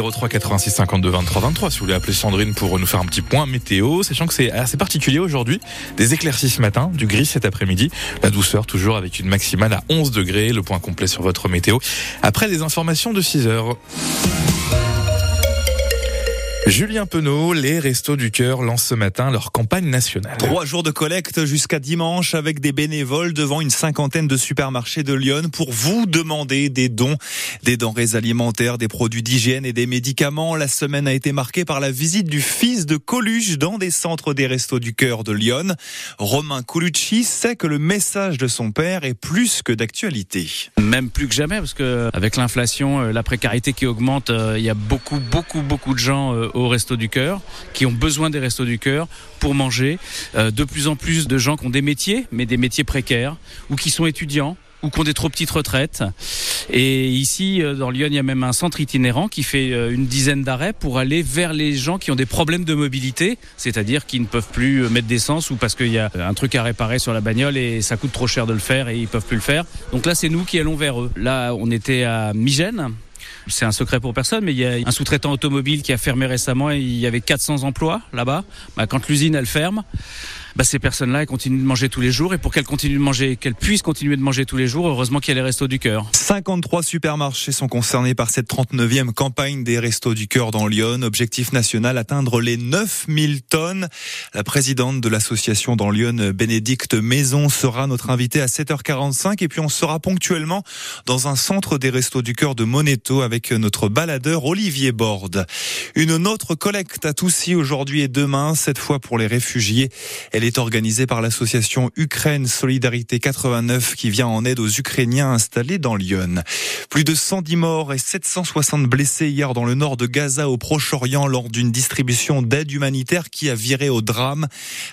03 86 52 23 23 si vous voulez appeler Sandrine pour nous faire un petit point météo, sachant que c'est assez particulier aujourd'hui. Des éclaircies ce matin, du gris cet après-midi, la douceur toujours avec une maximale à 11 degrés. Le point complet sur votre météo après les informations de 6 heures. Julien Penaud, les Restos du Cœur lancent ce matin leur campagne nationale. Trois jours de collecte jusqu'à dimanche avec des bénévoles devant une cinquantaine de supermarchés de Lyon pour vous demander des dons, des denrées alimentaires, des produits d'hygiène et des médicaments. La semaine a été marquée par la visite du fils de Coluche dans des centres des Restos du Cœur de Lyon. Romain Colucci sait que le message de son père est plus que d'actualité. Même plus que jamais parce que avec l'inflation, euh, la précarité qui augmente, euh, il y a beaucoup, beaucoup, beaucoup de gens euh, au Resto du Cœur, qui ont besoin des Restos du Cœur pour manger. Euh, de plus en plus de gens qui ont des métiers, mais des métiers précaires, ou qui sont étudiants ou qui ont des trop petites retraites. Et ici, euh, dans Lyon, il y a même un centre itinérant qui fait euh, une dizaine d'arrêts pour aller vers les gens qui ont des problèmes de mobilité, c'est-à-dire qui ne peuvent plus mettre d'essence ou parce qu'il y a un truc à réparer sur la bagnole et ça coûte trop cher de le faire et ils peuvent plus le faire. Donc là, c'est nous qui allons vers eux. Là, on était à Migène, c'est un secret pour personne, mais il y a un sous-traitant automobile qui a fermé récemment et il y avait 400 emplois là-bas. Bah, quand l'usine elle ferme, bah, ces personnes-là, elles continuent de manger tous les jours. Et pour qu'elles continuent de manger, qu'elles puissent continuer de manger tous les jours, heureusement qu'il y a les Restos du Cœur. 53 supermarchés sont concernés par cette 39e campagne des Restos du Cœur dans Lyon. Objectif national, atteindre les 9000 tonnes. La présidente de l'association dans Lyon, Bénédicte Maison, sera notre invitée à 7h45. Et puis on sera ponctuellement dans un centre des Restos du Cœur de Moneto avec notre baladeur Olivier Borde. Une autre collecte à Toussy aujourd'hui et demain, cette fois pour les réfugiés. Organisée par l'association Ukraine Solidarité 89 qui vient en aide aux Ukrainiens installés dans Lyon. Plus de 110 morts et 760 blessés hier dans le nord de Gaza au Proche-Orient lors d'une distribution d'aide humanitaire qui a viré au drame.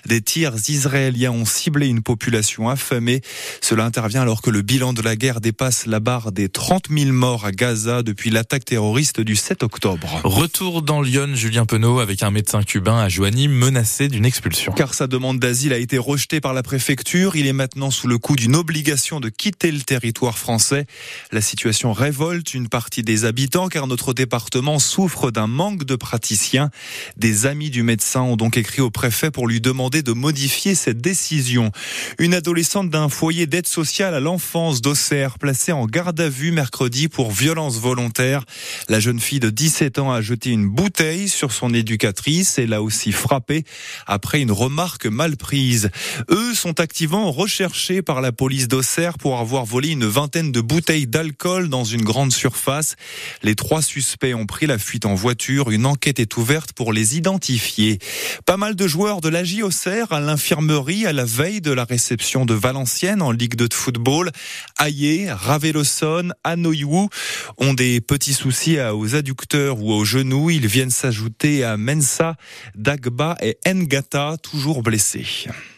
Des tirs israéliens ont ciblé une population affamée. Cela intervient alors que le bilan de la guerre dépasse la barre des 30 000 morts à Gaza depuis l'attaque terroriste du 7 octobre. Retour dans Lyon, Julien Penaud avec un médecin cubain à Joigny menacé d'une expulsion. Car sa demande d'asile a été rejeté par la préfecture. Il est maintenant sous le coup d'une obligation de quitter le territoire français. La situation révolte une partie des habitants car notre département souffre d'un manque de praticiens. Des amis du médecin ont donc écrit au préfet pour lui demander de modifier cette décision. Une adolescente d'un foyer d'aide sociale à l'enfance d'Auxerre placée en garde à vue mercredi pour violence volontaire. La jeune fille de 17 ans a jeté une bouteille sur son éducatrice et l'a aussi frappée après une remarque mal prise. Eux sont activement recherchés par la police d'Auxerre pour avoir volé une vingtaine de bouteilles d'alcool dans une grande surface. Les trois suspects ont pris la fuite en voiture. Une enquête est ouverte pour les identifier. Pas mal de joueurs de l'AJ Auxerre à l'infirmerie à la veille de la réception de Valenciennes en Ligue 2 de football. Ayer, Raveloson, Anoyou ont des petits soucis aux adducteurs ou aux genoux. Ils viennent s'ajouter à Mensa, Dagba et Ngata, toujours blessés. 19.30